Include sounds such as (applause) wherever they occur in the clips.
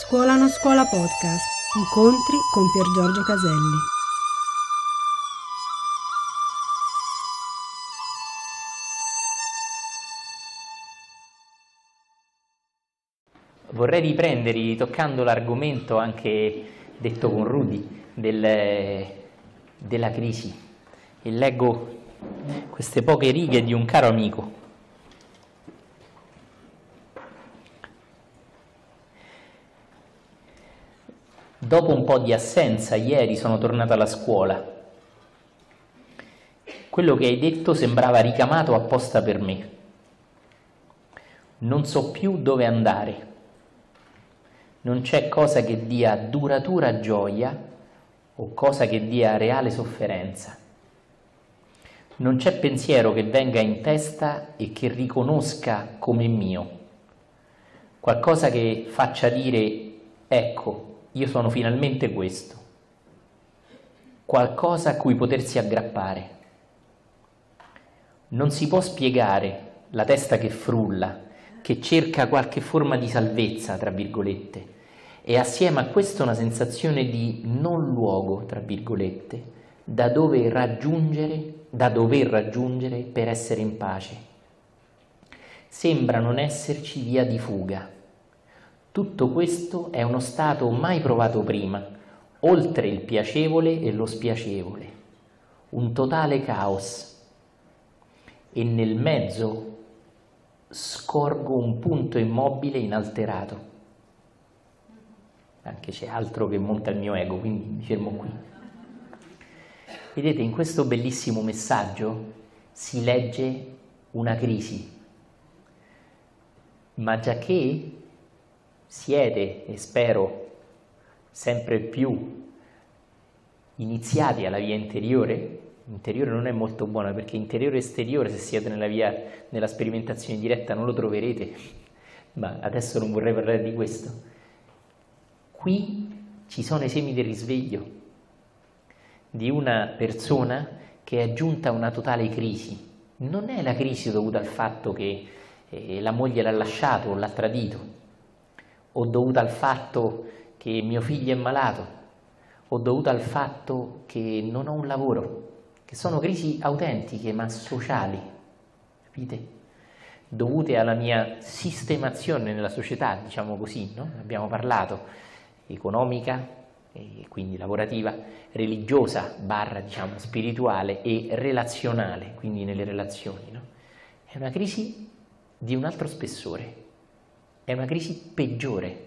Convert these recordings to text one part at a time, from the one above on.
Scuola non scuola podcast. Incontri con Pier Giorgio Caselli. Vorrei riprendere toccando l'argomento anche detto con Rudy del, della crisi e leggo queste poche righe di un caro amico. Dopo un po' di assenza, ieri sono tornata alla scuola. Quello che hai detto sembrava ricamato apposta per me. Non so più dove andare. Non c'è cosa che dia duratura gioia o cosa che dia reale sofferenza. Non c'è pensiero che venga in testa e che riconosca come mio. Qualcosa che faccia dire, ecco, io sono finalmente questo. Qualcosa a cui potersi aggrappare. Non si può spiegare la testa che frulla, che cerca qualche forma di salvezza, tra virgolette, e assieme a questo una sensazione di non luogo, tra virgolette, da dove raggiungere, da dover raggiungere per essere in pace. Sembra non esserci via di fuga. Tutto questo è uno stato mai provato prima, oltre il piacevole e lo spiacevole, un totale caos. E nel mezzo scorgo un punto immobile inalterato. Anche c'è altro che monta il mio ego, quindi mi fermo qui. Vedete, in questo bellissimo messaggio si legge una crisi, ma già che siete e spero sempre più iniziati alla via interiore, interiore non è molto buona perché interiore e esteriore se siete nella via nella sperimentazione diretta non lo troverete, ma adesso non vorrei parlare di questo. Qui ci sono i semi del risveglio di una persona che è giunta a una totale crisi. Non è la crisi dovuta al fatto che eh, la moglie l'ha lasciato o l'ha tradito, o dovuta al fatto che mio figlio è malato, o dovuta al fatto che non ho un lavoro, che sono crisi autentiche ma sociali, capite? Dovute alla mia sistemazione nella società, diciamo così, no? abbiamo parlato, economica, e quindi lavorativa, religiosa, barra diciamo spirituale e relazionale, quindi nelle relazioni. No? È una crisi di un altro spessore, è una crisi peggiore.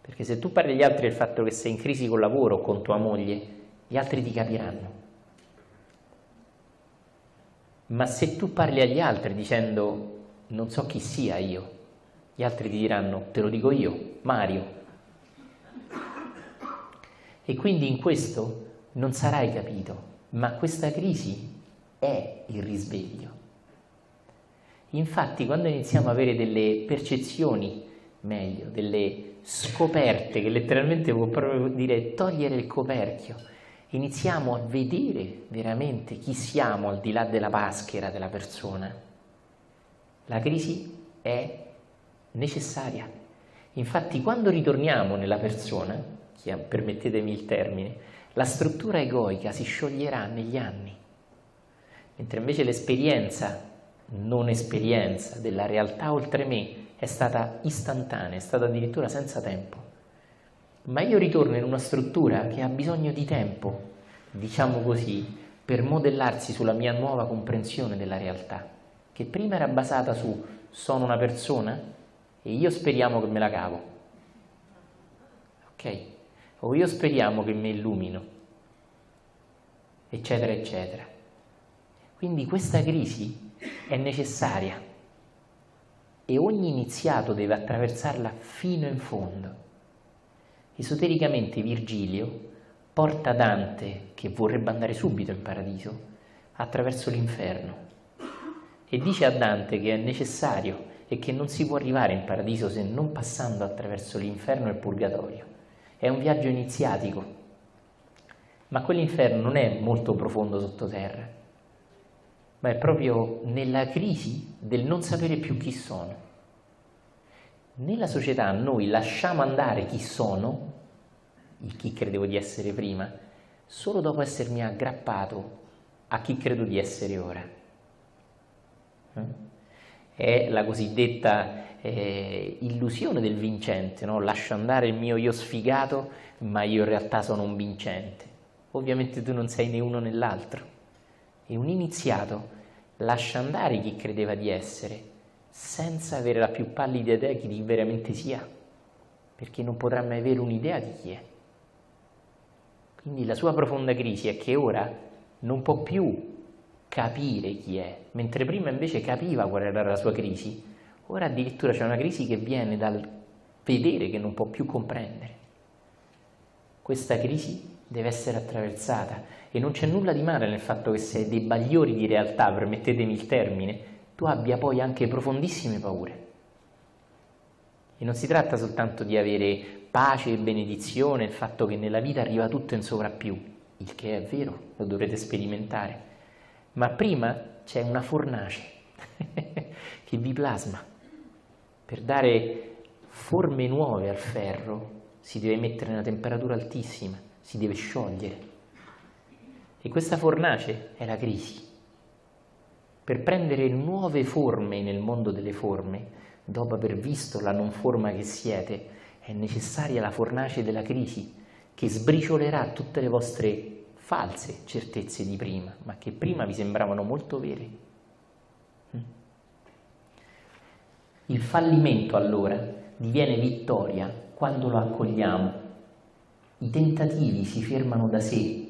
Perché se tu parli agli altri del fatto che sei in crisi col lavoro o con tua moglie, gli altri ti capiranno. Ma se tu parli agli altri dicendo non so chi sia io, gli altri ti diranno te lo dico io, Mario. E quindi in questo non sarai capito, ma questa crisi è il risveglio. Infatti quando iniziamo ad avere delle percezioni, meglio, delle scoperte, che letteralmente vuol proprio dire togliere il coperchio, iniziamo a vedere veramente chi siamo al di là della maschera della persona. La crisi è necessaria. Infatti quando ritorniamo nella persona, permettetemi il termine, la struttura egoica si scioglierà negli anni, mentre invece l'esperienza non esperienza della realtà oltre me è stata istantanea, è stata addirittura senza tempo. Ma io ritorno in una struttura che ha bisogno di tempo, diciamo così, per modellarsi sulla mia nuova comprensione della realtà, che prima era basata su sono una persona e io speriamo che me la cavo. Ok? O io speriamo che mi illumino, eccetera, eccetera. Quindi questa crisi è necessaria e ogni iniziato deve attraversarla fino in fondo. Esotericamente Virgilio porta Dante, che vorrebbe andare subito in paradiso, attraverso l'inferno e dice a Dante che è necessario e che non si può arrivare in paradiso se non passando attraverso l'inferno e il purgatorio. È un viaggio iniziatico, ma quell'inferno non è molto profondo sottoterra, ma è proprio nella crisi del non sapere più chi sono. nella società noi lasciamo andare chi sono, il chi credevo di essere prima, solo dopo essermi aggrappato a chi credo di essere ora. Eh? È la cosiddetta eh, illusione del vincente, no? lascio andare il mio io sfigato, ma io in realtà sono un vincente. Ovviamente tu non sei né uno né l'altro. E un iniziato lascia andare chi credeva di essere, senza avere la più pallida idea di chi veramente sia, perché non potrà mai avere un'idea di chi è. Quindi la sua profonda crisi è che ora non può più capire chi è, mentre prima invece capiva qual era la sua crisi, ora addirittura c'è una crisi che viene dal vedere che non può più comprendere. Questa crisi deve essere attraversata e non c'è nulla di male nel fatto che se dei bagliori di realtà, permettetemi il termine, tu abbia poi anche profondissime paure. E non si tratta soltanto di avere pace e benedizione, il fatto che nella vita arriva tutto in sovrappiù, il che è vero, lo dovrete sperimentare, ma prima c'è una fornace (laughs) che vi plasma. Per dare forme nuove al ferro si deve mettere una temperatura altissima, si deve sciogliere. E questa fornace è la crisi. Per prendere nuove forme nel mondo delle forme, dopo aver visto la non forma che siete, è necessaria la fornace della crisi, che sbriciolerà tutte le vostre false certezze di prima, ma che prima vi sembravano molto vere. Mm. Il fallimento allora diviene vittoria quando lo accogliamo. I tentativi si fermano da sé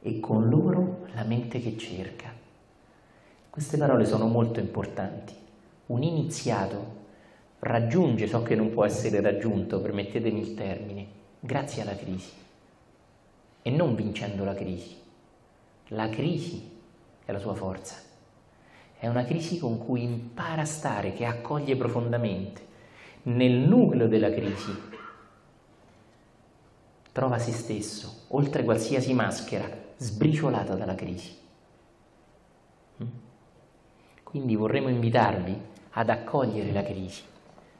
e con loro la mente che cerca. Queste parole sono molto importanti. Un iniziato raggiunge ciò che non può essere raggiunto, permettetemi il termine, grazie alla crisi e non vincendo la crisi. La crisi è la sua forza. È una crisi con cui impara a stare, che accoglie profondamente. Nel nucleo della crisi trova se stesso, oltre qualsiasi maschera, sbriciolata dalla crisi. Quindi vorremmo invitarvi ad accogliere la crisi,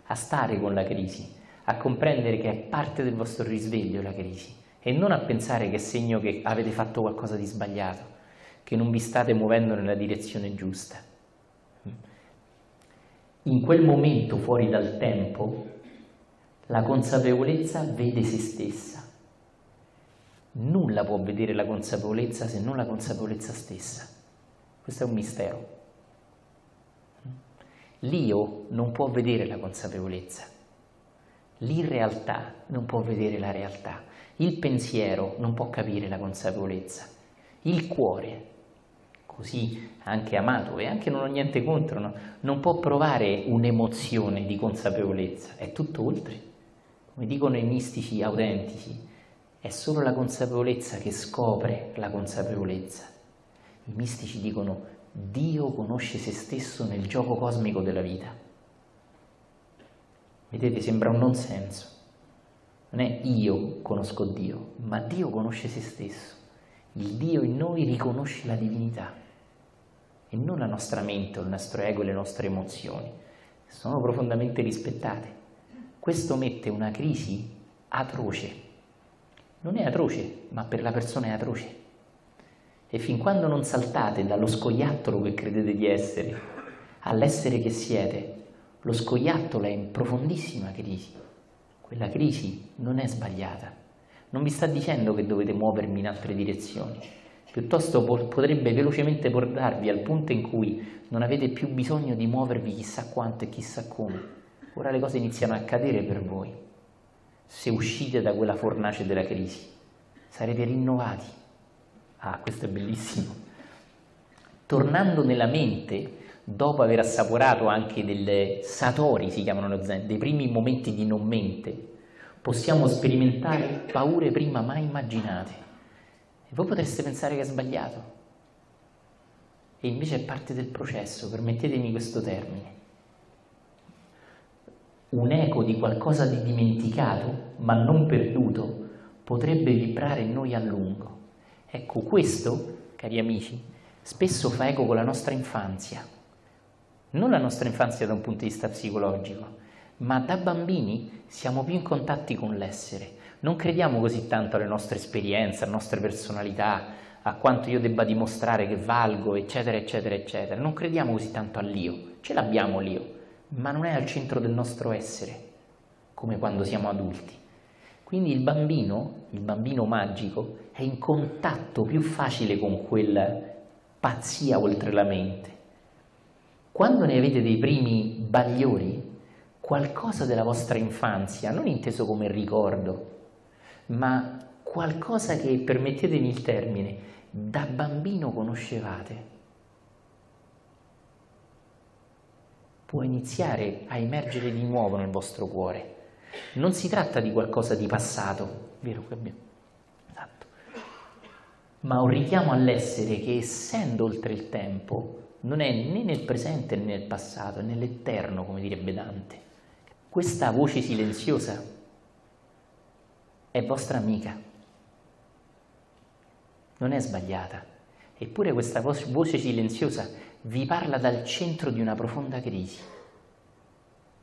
a stare con la crisi, a comprendere che è parte del vostro risveglio la crisi e non a pensare che è segno che avete fatto qualcosa di sbagliato, che non vi state muovendo nella direzione giusta. In quel momento fuori dal tempo, la consapevolezza vede se stessa. Nulla può vedere la consapevolezza se non la consapevolezza stessa. Questo è un mistero. L'io non può vedere la consapevolezza, l'irrealtà non può vedere la realtà, il pensiero non può capire la consapevolezza, il cuore, così anche amato e anche non ho niente contro, no? non può provare un'emozione di consapevolezza, è tutto oltre. Come dicono i mistici autentici, è solo la consapevolezza che scopre la consapevolezza. I mistici dicono Dio conosce se stesso nel gioco cosmico della vita. Vedete, sembra un non senso. Non è io conosco Dio, ma Dio conosce se stesso. Il Dio in noi riconosce la divinità e non la nostra mente, il nostro ego e le nostre emozioni. Sono profondamente rispettate. Questo mette una crisi atroce. Non è atroce, ma per la persona è atroce e fin quando non saltate dallo scoiattolo che credete di essere all'essere che siete, lo scoiattolo è in profondissima crisi. Quella crisi non è sbagliata. Non vi sta dicendo che dovete muovermi in altre direzioni. Piuttosto potrebbe velocemente portarvi al punto in cui non avete più bisogno di muovervi chissà quanto e chissà come. Ora le cose iniziano a accadere per voi. Se uscite da quella fornace della crisi, sarete rinnovati Ah, questo è bellissimo. Tornando nella mente, dopo aver assaporato anche delle satori, si chiamano lo zen, dei primi momenti di non mente, possiamo sperimentare paure prima mai immaginate. E voi potreste pensare che è sbagliato. E invece è parte del processo, permettetemi questo termine. Un eco di qualcosa di dimenticato, ma non perduto, potrebbe vibrare in noi a lungo. Ecco, questo, cari amici, spesso fa eco con la nostra infanzia, non la nostra infanzia da un punto di vista psicologico, ma da bambini siamo più in contatto con l'essere. Non crediamo così tanto alle nostre esperienze, alle nostre personalità, a quanto io debba dimostrare che valgo, eccetera, eccetera, eccetera. Non crediamo così tanto all'io, ce l'abbiamo l'io, ma non è al centro del nostro essere, come quando siamo adulti. Quindi il bambino, il bambino magico, è in contatto più facile con quella pazzia oltre la mente. Quando ne avete dei primi bagliori, qualcosa della vostra infanzia, non inteso come ricordo, ma qualcosa che, permettetemi il termine, da bambino conoscevate, può iniziare a emergere di nuovo nel vostro cuore. Non si tratta di qualcosa di passato, vero? Esatto. Ma un richiamo all'essere che essendo oltre il tempo non è né nel presente né nel passato, è nell'eterno, come direbbe Dante. Questa voce silenziosa è vostra amica, non è sbagliata. Eppure questa voce silenziosa vi parla dal centro di una profonda crisi.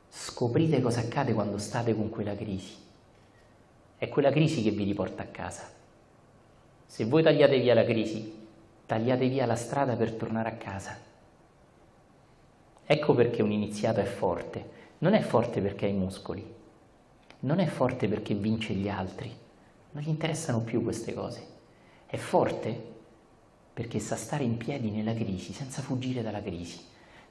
Scoprite cosa accade quando state con quella crisi. È quella crisi che vi riporta a casa. Se voi tagliate via la crisi, tagliate via la strada per tornare a casa. Ecco perché un iniziato è forte. Non è forte perché ha i muscoli, non è forte perché vince gli altri, non gli interessano più queste cose. È forte perché sa stare in piedi nella crisi, senza fuggire dalla crisi,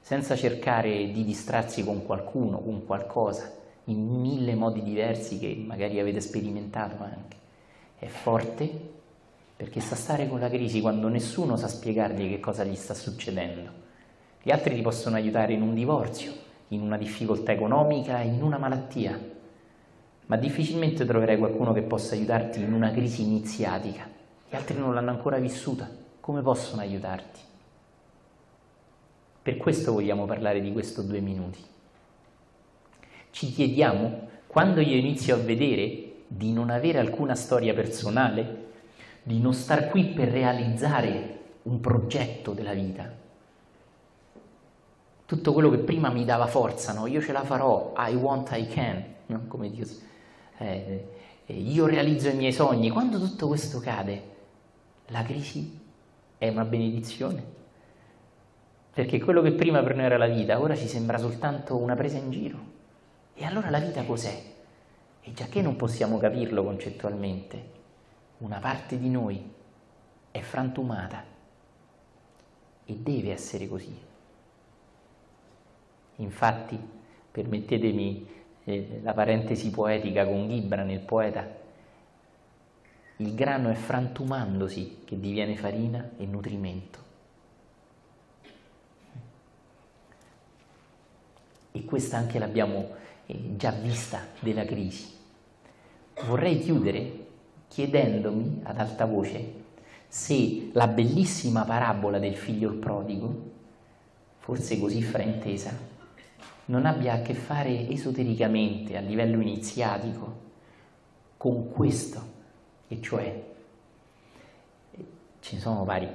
senza cercare di distrarsi con qualcuno, con qualcosa, in mille modi diversi che magari avete sperimentato anche. È forte perché sa stare con la crisi quando nessuno sa spiegargli che cosa gli sta succedendo. Gli altri ti possono aiutare in un divorzio, in una difficoltà economica, in una malattia, ma difficilmente troverai qualcuno che possa aiutarti in una crisi iniziatica. Gli altri non l'hanno ancora vissuta come possono aiutarti? Per questo vogliamo parlare di questo due minuti. Ci chiediamo, quando io inizio a vedere di non avere alcuna storia personale, di non star qui per realizzare un progetto della vita, tutto quello che prima mi dava forza, no? io ce la farò, I want, I can, no? come Dio, eh, eh, io realizzo i miei sogni, quando tutto questo cade, la crisi è una benedizione. Perché quello che prima per noi era la vita, ora ci sembra soltanto una presa in giro. E allora la vita cos'è? E già che non possiamo capirlo concettualmente, una parte di noi è frantumata e deve essere così. Infatti, permettetemi eh, la parentesi poetica con Gibran, il poeta, il grano è frantumandosi che diviene farina e nutrimento. E questa anche l'abbiamo eh, già vista della crisi. Vorrei chiudere chiedendomi ad alta voce se la bellissima parabola del figlio prodigo, forse così fraintesa, non abbia a che fare esotericamente, a livello iniziatico, con questo e cioè ci sono vari,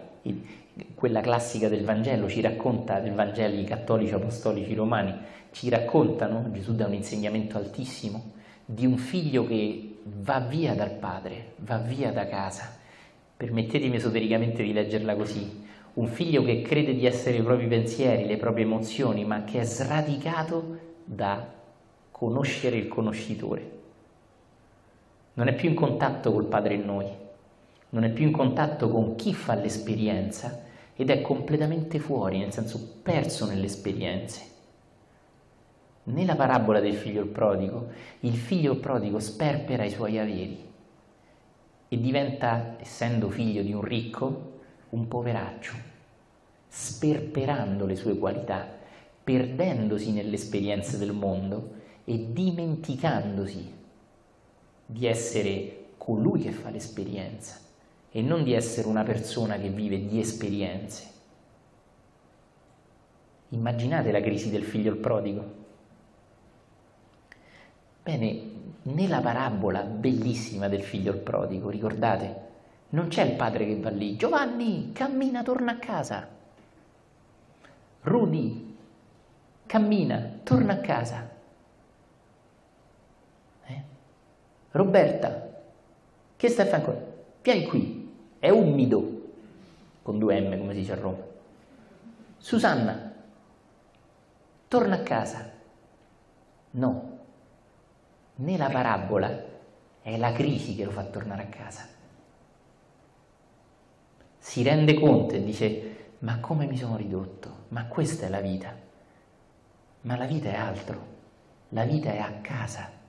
quella classica del Vangelo ci racconta, del Vangelo i cattolici apostolici romani, ci raccontano, Gesù dà un insegnamento altissimo, di un figlio che va via dal padre, va via da casa. Permettetemi esotericamente di leggerla così. Un figlio che crede di essere i propri pensieri, le proprie emozioni, ma che è sradicato da conoscere il conoscitore non è più in contatto col Padre in noi, non è più in contatto con chi fa l'esperienza ed è completamente fuori, nel senso perso nelle esperienze. Nella parabola del figlio prodigo, il figlio prodigo sperpera i suoi averi e diventa, essendo figlio di un ricco, un poveraccio, sperperando le sue qualità, perdendosi nelle esperienze del mondo e dimenticandosi di essere colui che fa l'esperienza e non di essere una persona che vive di esperienze. Immaginate la crisi del figlio il prodigo. Bene, nella parabola bellissima del figlio il prodigo, ricordate, non c'è il padre che va lì, Giovanni, cammina, torna a casa. Rudy, cammina, torna a casa. Eh? Roberta, che stai ancora? Vieni qui, è umido, con due M come si dice a Roma. Susanna, torna a casa. No, né la parabola è la crisi che lo fa tornare a casa. Si rende conto e dice, ma come mi sono ridotto? Ma questa è la vita. Ma la vita è altro, la vita è a casa.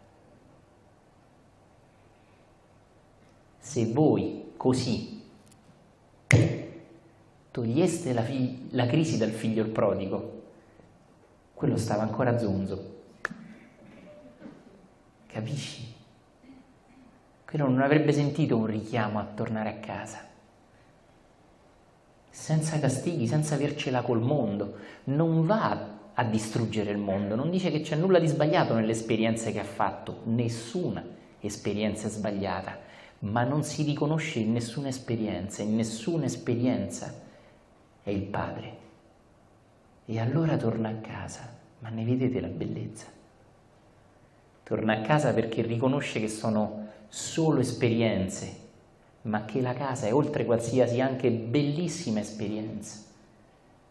Se voi così toglieste la, la crisi dal figlio il prodigo, quello stava ancora zonzo. Capisci? Quello non avrebbe sentito un richiamo a tornare a casa. Senza castighi, senza avercela col mondo. Non va a distruggere il mondo, non dice che c'è nulla di sbagliato nelle esperienze che ha fatto, nessuna esperienza sbagliata, ma non si riconosce in nessuna esperienza, in nessuna esperienza è il Padre. E allora torna a casa, ma ne vedete la bellezza? Torna a casa perché riconosce che sono solo esperienze, ma che la casa è oltre qualsiasi anche bellissima esperienza.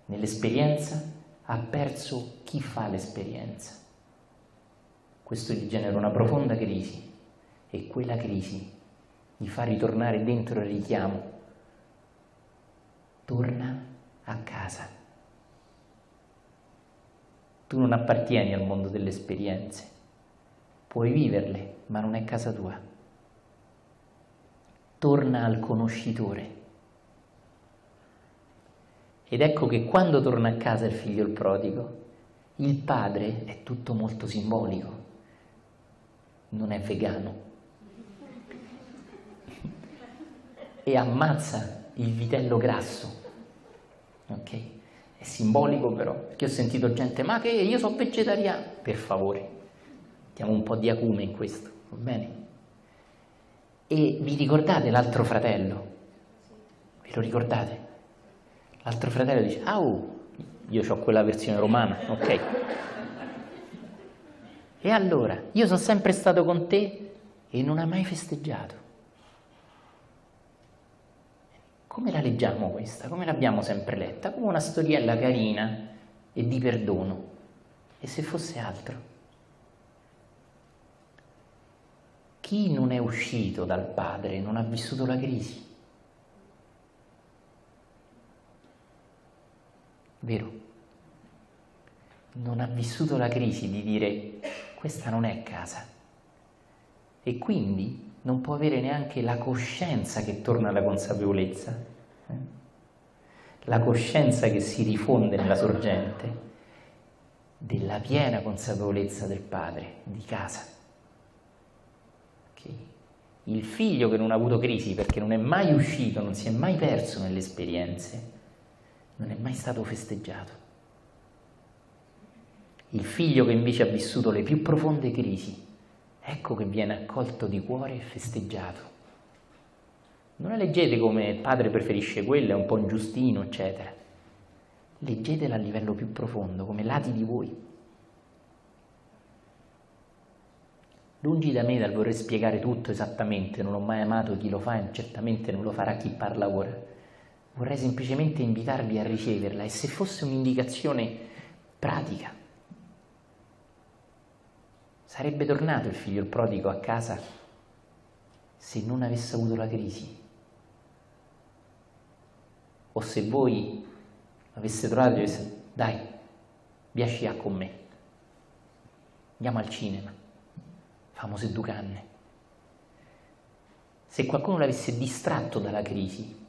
Nell'esperienza ha perso chi fa l'esperienza. Questo gli genera una profonda crisi e quella crisi gli fa ritornare dentro il richiamo. Torna a casa. Tu non appartieni al mondo delle esperienze, puoi viverle, ma non è casa tua. Torna al conoscitore. Ed ecco che quando torna a casa il figlio il prodigo, il padre è tutto molto simbolico, non è vegano. E ammazza il vitello grasso ok? È simbolico però, perché ho sentito gente, ma che io sono vegetariano, per favore, diamo un po' di acume in questo, va bene? E vi ricordate l'altro fratello? Ve lo ricordate? L'altro fratello dice, ah, io ho quella versione romana, ok? E allora, io sono sempre stato con te e non hai mai festeggiato. Come la leggiamo questa? Come l'abbiamo sempre letta? Come una storiella carina e di perdono. E se fosse altro? Chi non è uscito dal padre non ha vissuto la crisi. Vero? Non ha vissuto la crisi di dire questa non è casa. E quindi non può avere neanche la coscienza che torna alla consapevolezza, eh? la coscienza che si rifonde nella sorgente della piena consapevolezza del padre, di casa. Okay? Il figlio che non ha avuto crisi perché non è mai uscito, non si è mai perso nelle esperienze, non è mai stato festeggiato. Il figlio che invece ha vissuto le più profonde crisi, ecco che viene accolto di cuore e festeggiato. Non la leggete come il padre preferisce quello, è un po' ingiustino, eccetera. Leggetela a livello più profondo, come lati di voi. Lungi da me dal voler spiegare tutto esattamente, non ho mai amato chi lo fa e certamente non lo farà chi parla ora. Vorrei semplicemente invitarvi a riceverla e se fosse un'indicazione pratica, Sarebbe tornato il figlio il prodigo a casa se non avesse avuto la crisi? O se voi aveste trovato e aveste dai, vieni a con me, andiamo al cinema, famose due canne. Se qualcuno l'avesse distratto dalla crisi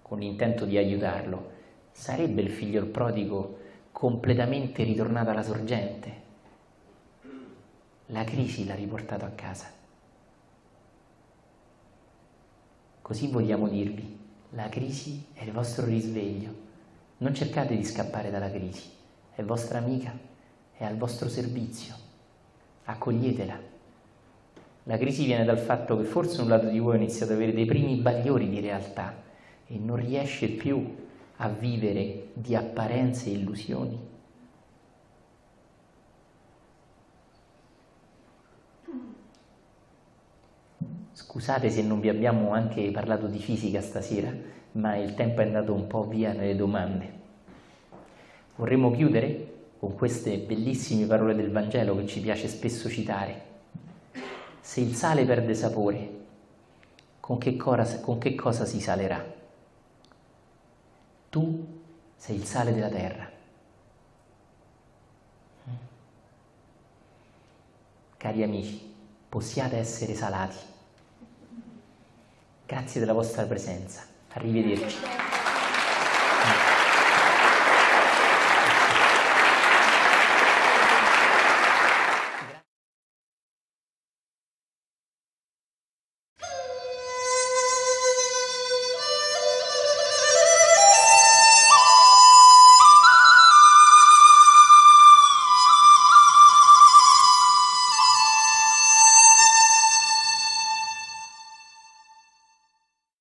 con l'intento di aiutarlo, sarebbe il figlio il prodigo completamente ritornato alla sorgente? La crisi l'ha riportato a casa. Così vogliamo dirvi, la crisi è il vostro risveglio. Non cercate di scappare dalla crisi, è vostra amica, è al vostro servizio. Accoglietela. La crisi viene dal fatto che forse un lato di voi ha iniziato ad avere dei primi bagliori di realtà e non riesce più a vivere di apparenze e illusioni Scusate se non vi abbiamo anche parlato di fisica stasera, ma il tempo è andato un po' via nelle domande. Vorremmo chiudere con queste bellissime parole del Vangelo che ci piace spesso citare. Se il sale perde sapore, con che, cosa, con che cosa si salerà? Tu sei il sale della terra. Cari amici, possiate essere salati. Grazie della vostra presenza. Arrivederci.